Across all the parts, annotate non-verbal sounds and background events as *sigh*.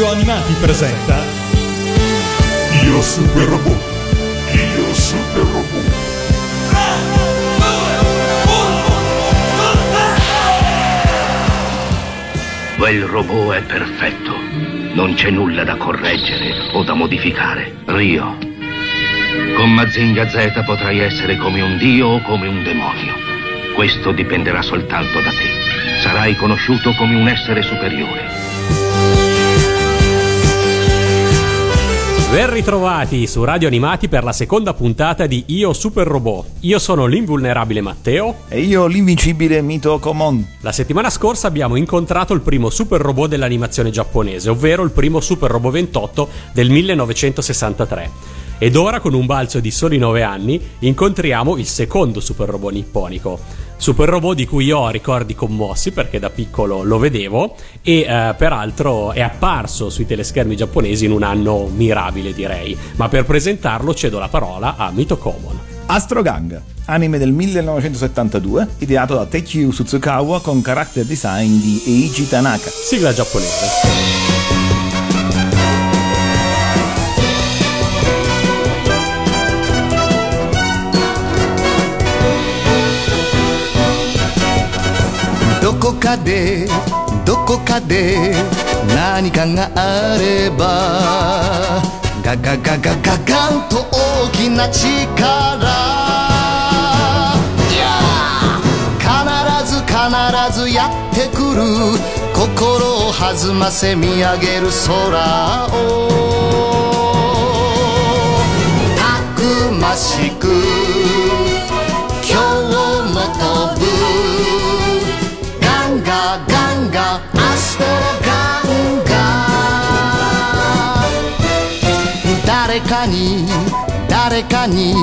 Radio Animati presenta Io Super Robot Io Super Robot Quel robot è perfetto. Non c'è nulla da correggere o da modificare. Rio. Con Mazinga Z potrai essere come un dio o come un demonio. Questo dipenderà soltanto da te. Sarai conosciuto come un essere superiore. Ben ritrovati su Radio Animati per la seconda puntata di Io Super Robot. Io sono l'invulnerabile Matteo. E io l'invincibile Mito Komon. La settimana scorsa abbiamo incontrato il primo super robot dell'animazione giapponese, ovvero il primo Super Robot 28 del 1963. Ed ora, con un balzo di soli 9 anni, incontriamo il secondo super robot nipponico. Super robot di cui io ho ricordi commossi perché da piccolo lo vedevo e eh, peraltro è apparso sui teleschermi giapponesi in un anno mirabile direi. Ma per presentarlo cedo la parola a Mito Common. Astro Gang, anime del 1972, ideato da Teikyu Tsutsukawa con character design di Eiji Tanaka. Sigla giapponese. どこかでどこかで何かがあればガガガガガガンと大きな力。必ず必ずやってくる心を弾ませ見上げる空を。たくましく誰かに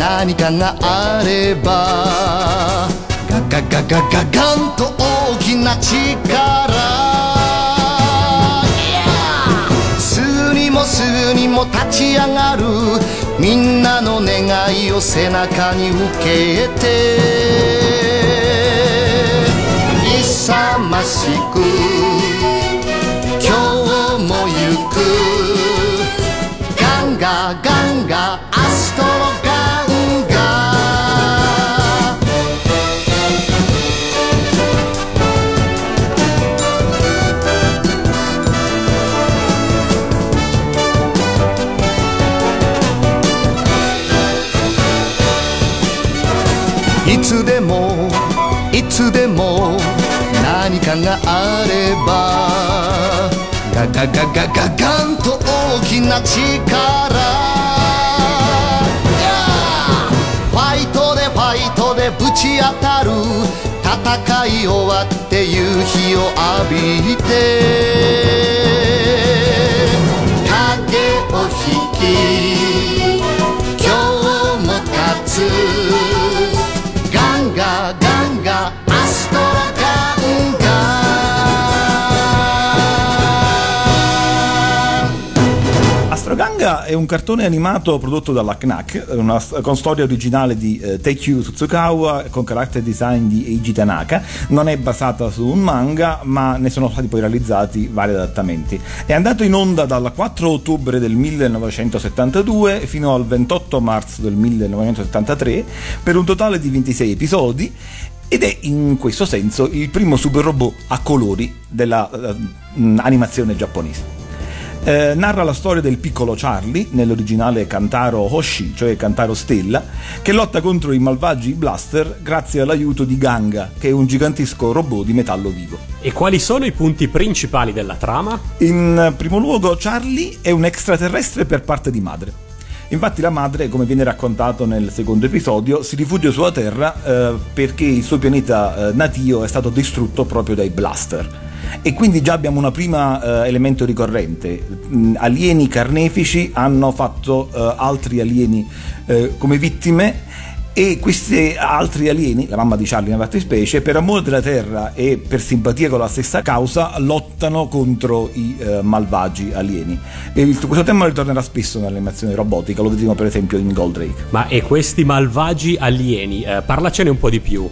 何かがあればガガガガガガンと大きな力。すぐにもすぐにも立ち上がる。みんなの願いを背中に受けて。勇ましく今日も行く。ガンガガンガがあればガガガガガガンと大きな力。ファイトでファイトでぶち当たる。戦い終わって夕日を浴びて。Gang è un cartone animato prodotto dalla Knack, una- con storia originale di eh, Teikyu Tsutsukawa con character design di Eiji Tanaka. Non è basata su un manga, ma ne sono stati poi realizzati vari adattamenti. È andato in onda dal 4 ottobre del 1972 fino al 28 marzo del 1973 per un totale di 26 episodi ed è in questo senso il primo super robot a colori dell'animazione giapponese. Eh, narra la storia del piccolo Charlie, nell'originale Kantaro Hoshi, cioè Kantaro Stella, che lotta contro i malvagi Blaster grazie all'aiuto di Ganga, che è un gigantesco robot di metallo vivo. E quali sono i punti principali della trama? In primo luogo, Charlie è un extraterrestre per parte di madre. Infatti la madre, come viene raccontato nel secondo episodio, si rifugia sulla Terra eh, perché il suo pianeta eh, natio è stato distrutto proprio dai blaster. E quindi già abbiamo un primo elemento ricorrente. Mm, alieni carnefici hanno fatto eh, altri alieni eh, come vittime e questi altri alieni, la mamma di Charlie nella fattispecie, per amore della terra e per simpatia con la stessa causa, lottano contro i eh, malvagi alieni. E il- questo tema ritornerà spesso nell'animazione robotica, lo vedremo per esempio in Goldrake. Ma e questi malvagi alieni? Eh, parlacene un po' di più.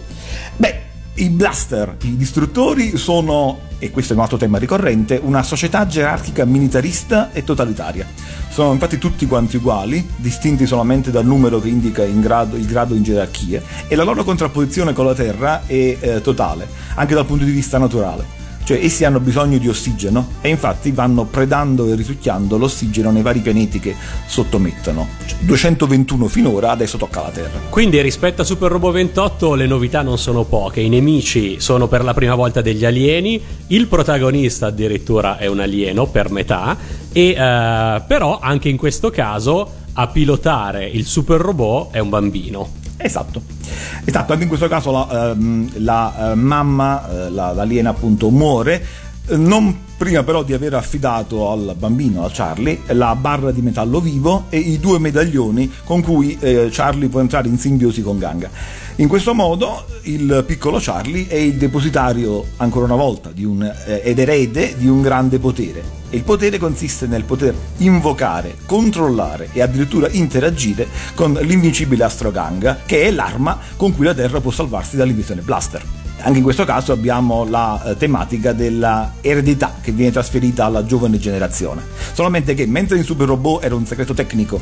Beh, I blaster, i distruttori, sono, e questo è un altro tema ricorrente, una società gerarchica militarista e totalitaria. Sono infatti tutti quanti uguali, distinti solamente dal numero che indica grado, il grado in gerarchie, e la loro contrapposizione con la Terra è eh, totale, anche dal punto di vista naturale cioè essi hanno bisogno di ossigeno e infatti vanno predando e risucchiando l'ossigeno nei vari pianeti che sottomettono. Cioè, 221 finora, adesso tocca alla Terra. Quindi rispetto a Super Robo 28 le novità non sono poche, i nemici sono per la prima volta degli alieni, il protagonista addirittura è un alieno per metà, e eh, però anche in questo caso a pilotare il super robot è un bambino. Esatto, esatto, anche in questo caso la, ehm, la eh, mamma, eh, la, l'aliena appunto muore, non prima però di aver affidato al bambino, a Charlie, la barra di metallo vivo e i due medaglioni con cui eh, Charlie può entrare in simbiosi con Ganga. In questo modo il piccolo Charlie è il depositario, ancora una volta, un, ed erede di un grande potere. Il potere consiste nel poter invocare, controllare e addirittura interagire con l'invincibile Astro Ganga, che è l'arma con cui la Terra può salvarsi dall'invasione Blaster. Anche in questo caso abbiamo la eh, tematica della eredità che viene trasferita alla giovane generazione. Solamente che mentre in Super Robot era un segreto tecnico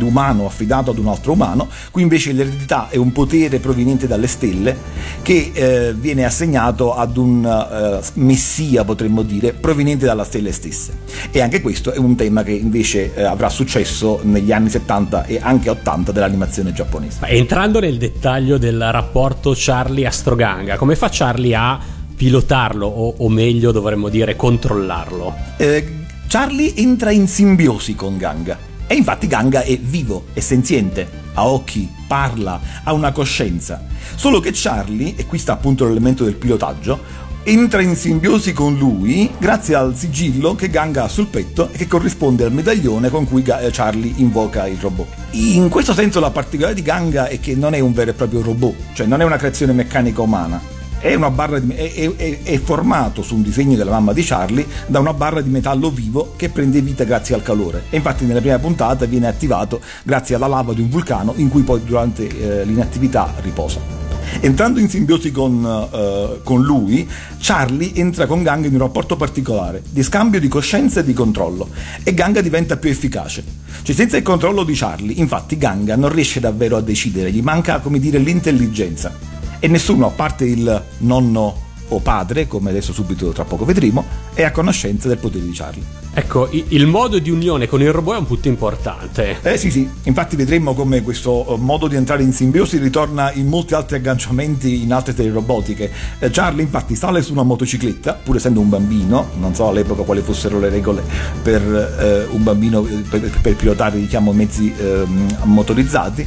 umano affidato ad un altro umano, qui invece l'eredità è un potere proveniente dalle stelle che eh, viene assegnato ad un eh, messia, potremmo dire, proveniente dalla stella stessa. E anche questo è un tema che invece eh, avrà successo negli anni 70 e anche 80 dell'animazione giapponese. Entrando nel dettaglio del rapporto Charlie-Astroganga, come fa Charlie a pilotarlo o, o meglio dovremmo dire controllarlo? Eh, Charlie entra in simbiosi con Ganga e infatti Ganga è vivo, è senziente, ha occhi, parla, ha una coscienza. Solo che Charlie, e qui sta appunto l'elemento del pilotaggio, entra in simbiosi con lui grazie al sigillo che Ganga ha sul petto e che corrisponde al medaglione con cui Charlie invoca il robot. In questo senso la particolarità di Ganga è che non è un vero e proprio robot, cioè non è una creazione meccanica umana, è, di, è, è, è, formato su un disegno della mamma di Charlie da una barra di metallo vivo che prende vita grazie al calore e infatti nella prima puntata viene attivato grazie alla lava di un vulcano in cui poi durante eh, l'inattività riposa. Entrando in simbiosi con, uh, con, lui, Charlie entra con Ganga in un rapporto particolare di scambio di coscienza e di controllo e Ganga diventa più efficace. Cioè, senza il controllo di Charlie, infatti, Ganga non riesce davvero a decidere, gli manca, come dire, l'intelligenza e nessuno, a parte il nonno o padre, come adesso subito tra poco vedremo, è a conoscenza del potere di Charlie. Ecco, il modo di unione con il robot è un punto importante. Eh sì, sì, infatti vedremo come questo eh, modo di entrare in simbiosi ritorna in molti altri agganciamenti in altre serie robotiche. Eh, Charlie infatti sale su una motocicletta, pur essendo un bambino, non so all'epoca quali fossero le regole per eh, un bambino eh, per, per pilotare diciamo mezzi eh, motorizzati,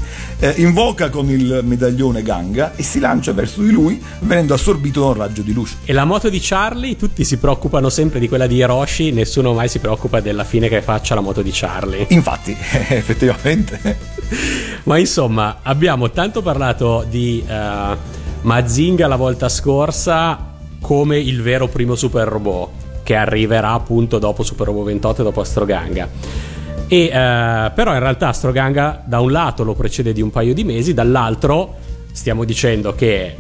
invoca con il medaglione Ganga e si lancia verso di lui venendo assorbito da un raggio di luce. E la moto di Charlie, tutti si preoccupano sempre di quella di Hiroshi, nessuno mai si preoccupa della fine che faccia la moto di Charlie. Infatti, *laughs* effettivamente. Ma insomma, abbiamo tanto parlato di uh, Mazinga la volta scorsa come il vero primo super robot che arriverà appunto dopo Super Robot 28 e dopo Astroganga. E, uh, però in realtà Astroganga da un lato lo precede di un paio di mesi, dall'altro stiamo dicendo che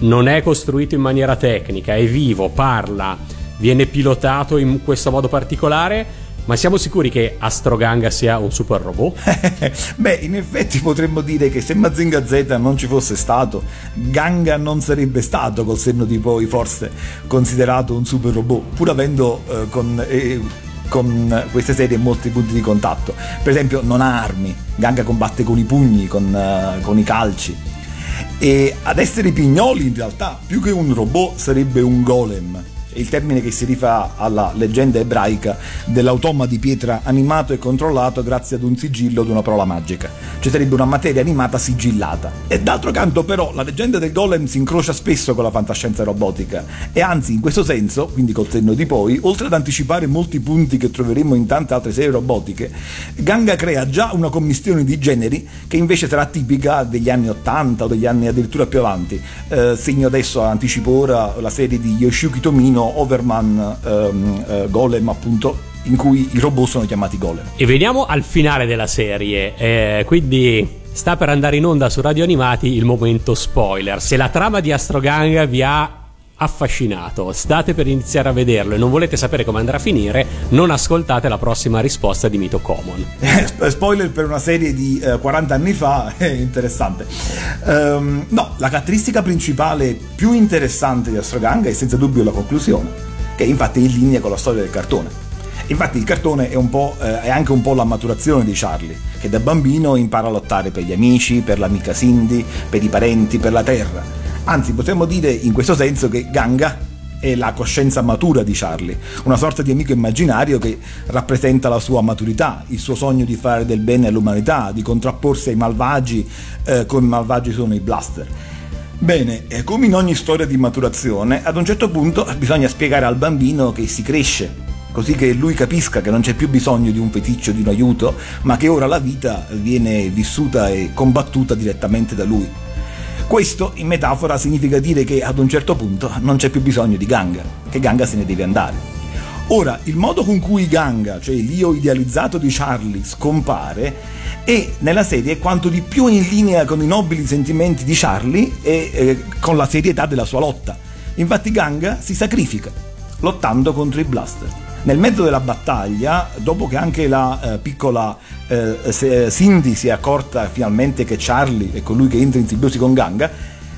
non è costruito in maniera tecnica, è vivo, parla, viene pilotato in questo modo particolare. Ma siamo sicuri che Astroganga sia un super robot? *laughs* Beh, in effetti potremmo dire che se Mazinga Z non ci fosse stato, Ganga non sarebbe stato col senno di poi forse considerato un super robot, pur avendo eh, con, eh, con queste serie molti punti di contatto. Per esempio non ha armi, Ganga combatte con i pugni, con, uh, con i calci. E ad essere pignoli in realtà, più che un robot, sarebbe un golem il termine che si rifà alla leggenda ebraica dell'automa di pietra animato e controllato grazie ad un sigillo di una parola magica. Ci sarebbe una materia animata sigillata. E d'altro canto però la leggenda del golem si incrocia spesso con la fantascienza robotica e anzi in questo senso, quindi col senno di poi, oltre ad anticipare molti punti che troveremo in tante altre serie robotiche, Ganga crea già una commistione di generi che invece sarà tipica degli anni 80 o degli anni addirittura più avanti. Eh, segno adesso, anticipo ora, la serie di Yoshiyuki Tomino Overman ehm, eh, Golem appunto in cui i robot sono chiamati golem. E veniamo al finale della serie, eh, quindi sta per andare in onda su Radio Animati il momento spoiler. Se la trama di Astrogang vi ha affascinato, state per iniziare a vederlo e non volete sapere come andrà a finire, non ascoltate la prossima risposta di Mito Common. Spoiler per una serie di eh, 40 anni fa, *laughs* è interessante. Ehm, no, la caratteristica principale più interessante di Astrogang è senza dubbio la conclusione, che infatti è in linea con la storia del cartone. Infatti il cartone è, eh, è anche un po' la maturazione di Charlie, che da bambino impara a lottare per gli amici, per l'amica Cindy, per i parenti, per la terra. Anzi, potremmo dire in questo senso che Ganga è la coscienza matura di Charlie, una sorta di amico immaginario che rappresenta la sua maturità, il suo sogno di fare del bene all'umanità, di contrapporsi ai malvagi eh, come malvagi sono i blaster. Bene, eh, come in ogni storia di maturazione, ad un certo punto bisogna spiegare al bambino che si cresce, così che lui capisca che non c'è più bisogno di un feticcio, di un aiuto, ma che ora la vita viene vissuta e combattuta direttamente da lui. Questo in metafora significa dire che ad un certo punto non c'è più bisogno di Ganga, che Ganga se ne deve andare. Ora, il modo con cui Ganga, cioè l'io idealizzato di Charlie, scompare è nella serie quanto di più in linea con i nobili sentimenti di Charlie e eh, con la serietà della sua lotta. Infatti Ganga si sacrifica, lottando contro i blaster. Nel mezzo della battaglia, dopo che anche la eh, piccola eh, Cindy si è accorta finalmente che Charlie è colui che entra in simbiosi con Ganga,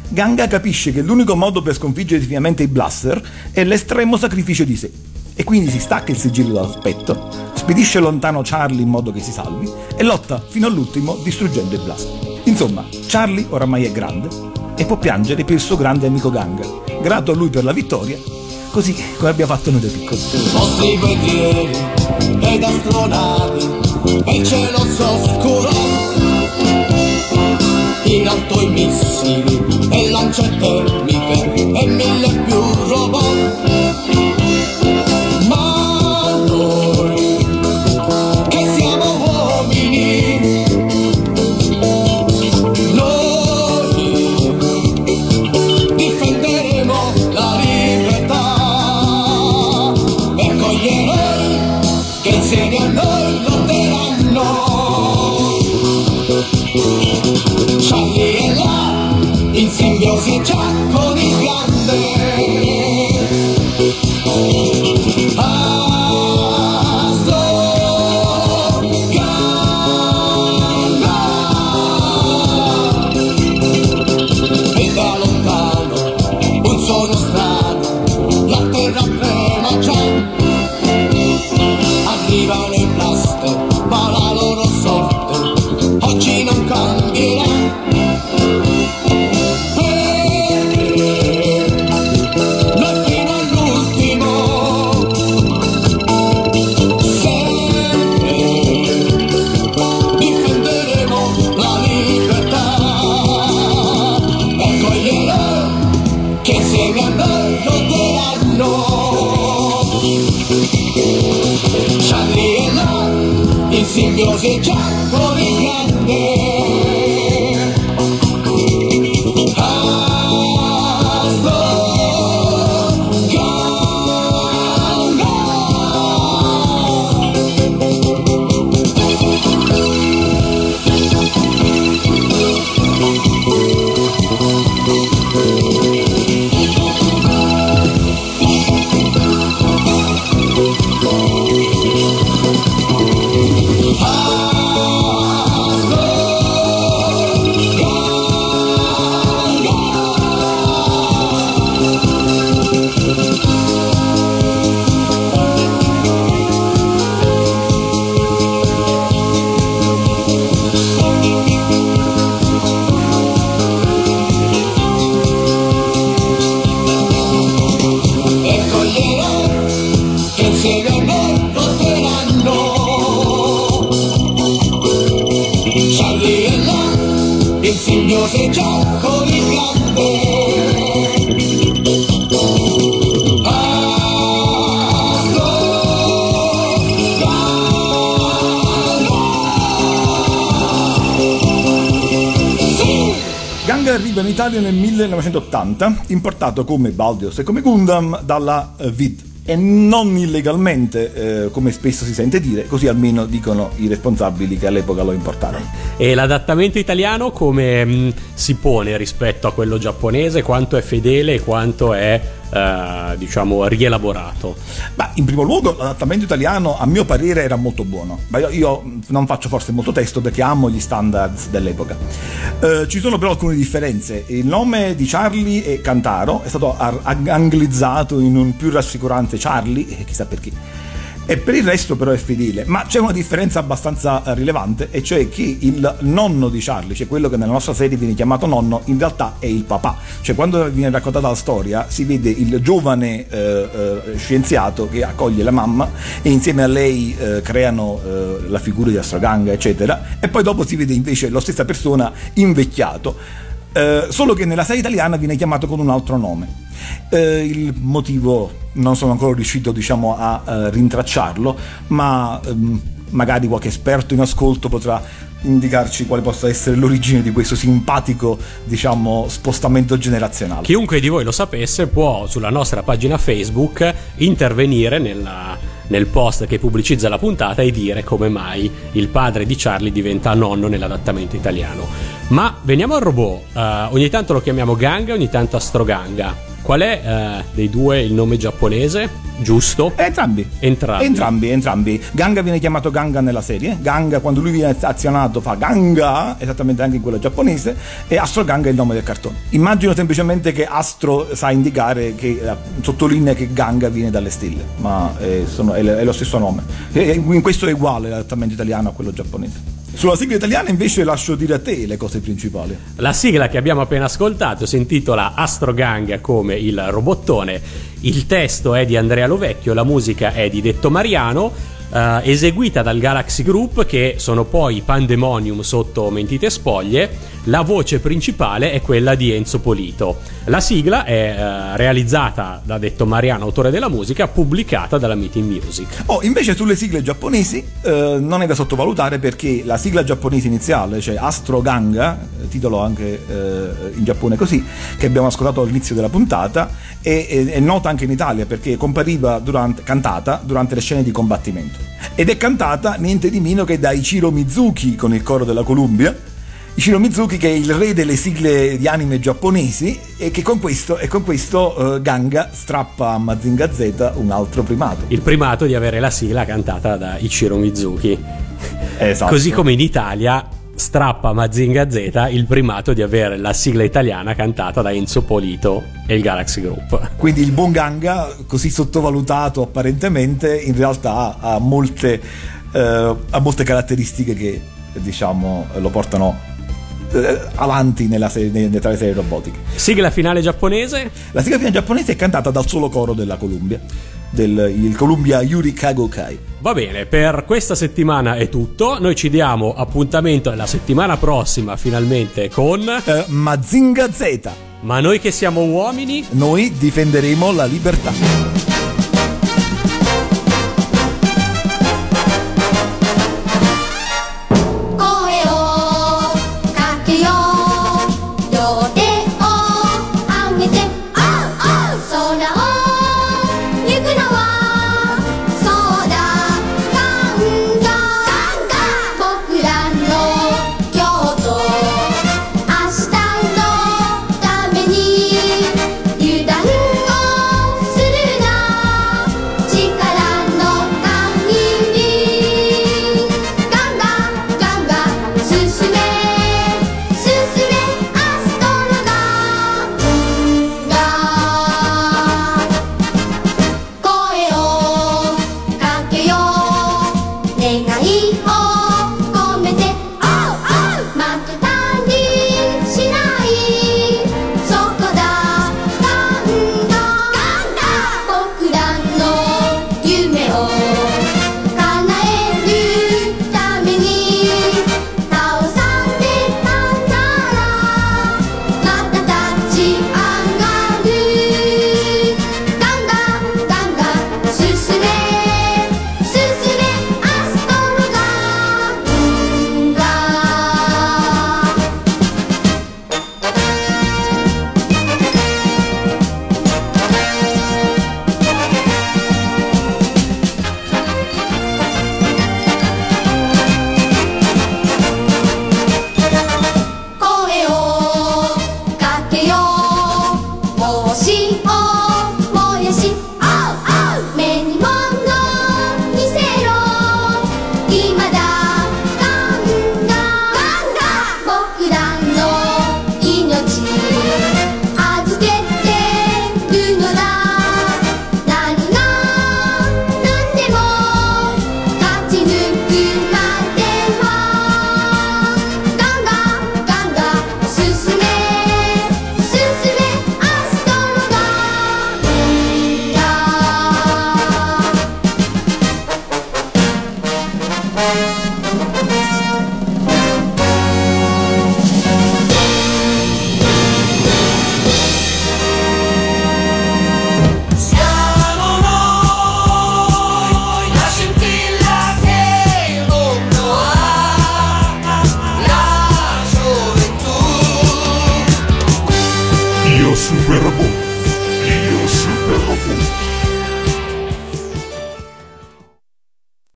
Ganga capisce che l'unico modo per sconfiggere definitivamente i blaster è l'estremo sacrificio di sé. E quindi si stacca il sigillo dall'aspetto, spedisce lontano Charlie in modo che si salvi e lotta fino all'ultimo distruggendo i blaster. Insomma, Charlie oramai è grande e può piangere per il suo grande amico Ganga, grato a lui per la vittoria così come abbiamo fatto noi da piccoli. nostri guerrieri ed astronavi e il cielo oscuro in alto i missili e lance già con Italia nel 1980, importato come Baldios e come Gundam dalla eh, Vid. e non illegalmente, eh, come spesso si sente dire, così almeno dicono i responsabili che all'epoca lo importarono. E l'adattamento italiano come mh, si pone rispetto a quello giapponese? Quanto è fedele e quanto è eh, diciamo rielaborato? Ma in primo luogo l'adattamento italiano a mio parere era molto buono. Ma io, io non faccio forse molto testo perché amo gli standards dell'epoca. Eh, ci sono però alcune differenze. Il nome di Charlie e Cantaro è stato anglizzato in un più rassicurante Charlie, e chissà perché e per il resto però è fedele. Ma c'è una differenza abbastanza rilevante, e cioè che il nonno di Charlie, cioè quello che nella nostra serie viene chiamato nonno, in realtà è il papà. Cioè quando viene raccontata la storia si vede il giovane eh, eh, scienziato che accoglie la mamma e insieme a lei eh, creano eh, la figura di Astroganga, eccetera, e poi dopo si vede invece la stessa persona invecchiato. Eh, solo che nella serie italiana viene chiamato con un altro nome. Eh, il motivo non sono ancora riuscito diciamo, a eh, rintracciarlo, ma ehm, magari qualche esperto in ascolto potrà indicarci quale possa essere l'origine di questo simpatico diciamo, spostamento generazionale. Chiunque di voi lo sapesse può sulla nostra pagina Facebook intervenire nella, nel post che pubblicizza la puntata e dire come mai il padre di Charlie diventa nonno nell'adattamento italiano. Ma veniamo al robot, uh, ogni tanto lo chiamiamo Ganga, ogni tanto Astroganga. Qual è eh, dei due il nome giapponese? Giusto? Entrambi. Entrambi. Entrambi, entrambi. Ganga viene chiamato Ganga nella serie. Ganga, quando lui viene azionato, fa Ganga, esattamente anche in quella giapponese. E Astro Ganga è il nome del cartone. Immagino semplicemente che Astro sa indicare, che eh, sottolinea che Ganga viene dalle stelle, ma è, sono, è, è lo stesso nome. E in questo è uguale l'adattamento italiano a quello giapponese. Sulla sigla italiana invece lascio dire a te le cose principali. La sigla che abbiamo appena ascoltato si intitola Astrogang come il robottone. Il testo è di Andrea Lovecchio, la musica è di Detto Mariano, eh, eseguita dal Galaxy Group che sono poi Pandemonium sotto Mentite Spoglie. La voce principale è quella di Enzo Polito. La sigla è eh, realizzata da Detto Mariano, autore della musica, pubblicata dalla Meeting Music. Oh, invece sulle sigle giapponesi eh, non è da sottovalutare perché la sigla giapponese iniziale, cioè Astro Ganga, titolo anche eh, in Giappone così, che abbiamo ascoltato all'inizio della puntata, è, è, è nota anche in Italia perché compariva durante, cantata durante le scene di combattimento. Ed è cantata niente di meno che da Ichiro Mizuki con il coro della Columbia Ichiro Mizuki che è il re delle sigle di anime giapponesi e che con questo, con questo uh, Ganga strappa a Mazinga Z un altro primato. Il primato di avere la sigla cantata da Ichiro Mizuki. Esatto. Così come in Italia strappa a Mazinga Z il primato di avere la sigla italiana cantata da Enzo Polito e il Galaxy Group. Quindi il buon Ganga, così sottovalutato apparentemente, in realtà ha molte, uh, ha molte caratteristiche che diciamo lo portano eh, avanti nella serie, tra le serie robotiche. Sigla finale giapponese? La sigla finale giapponese è cantata dal solo coro della Columbia, del il Columbia Yuri Kagokai. Va bene, per questa settimana è tutto. Noi ci diamo appuntamento la settimana prossima finalmente con uh, Mazinga Z. Ma noi che siamo uomini, noi difenderemo la libertà. 哦。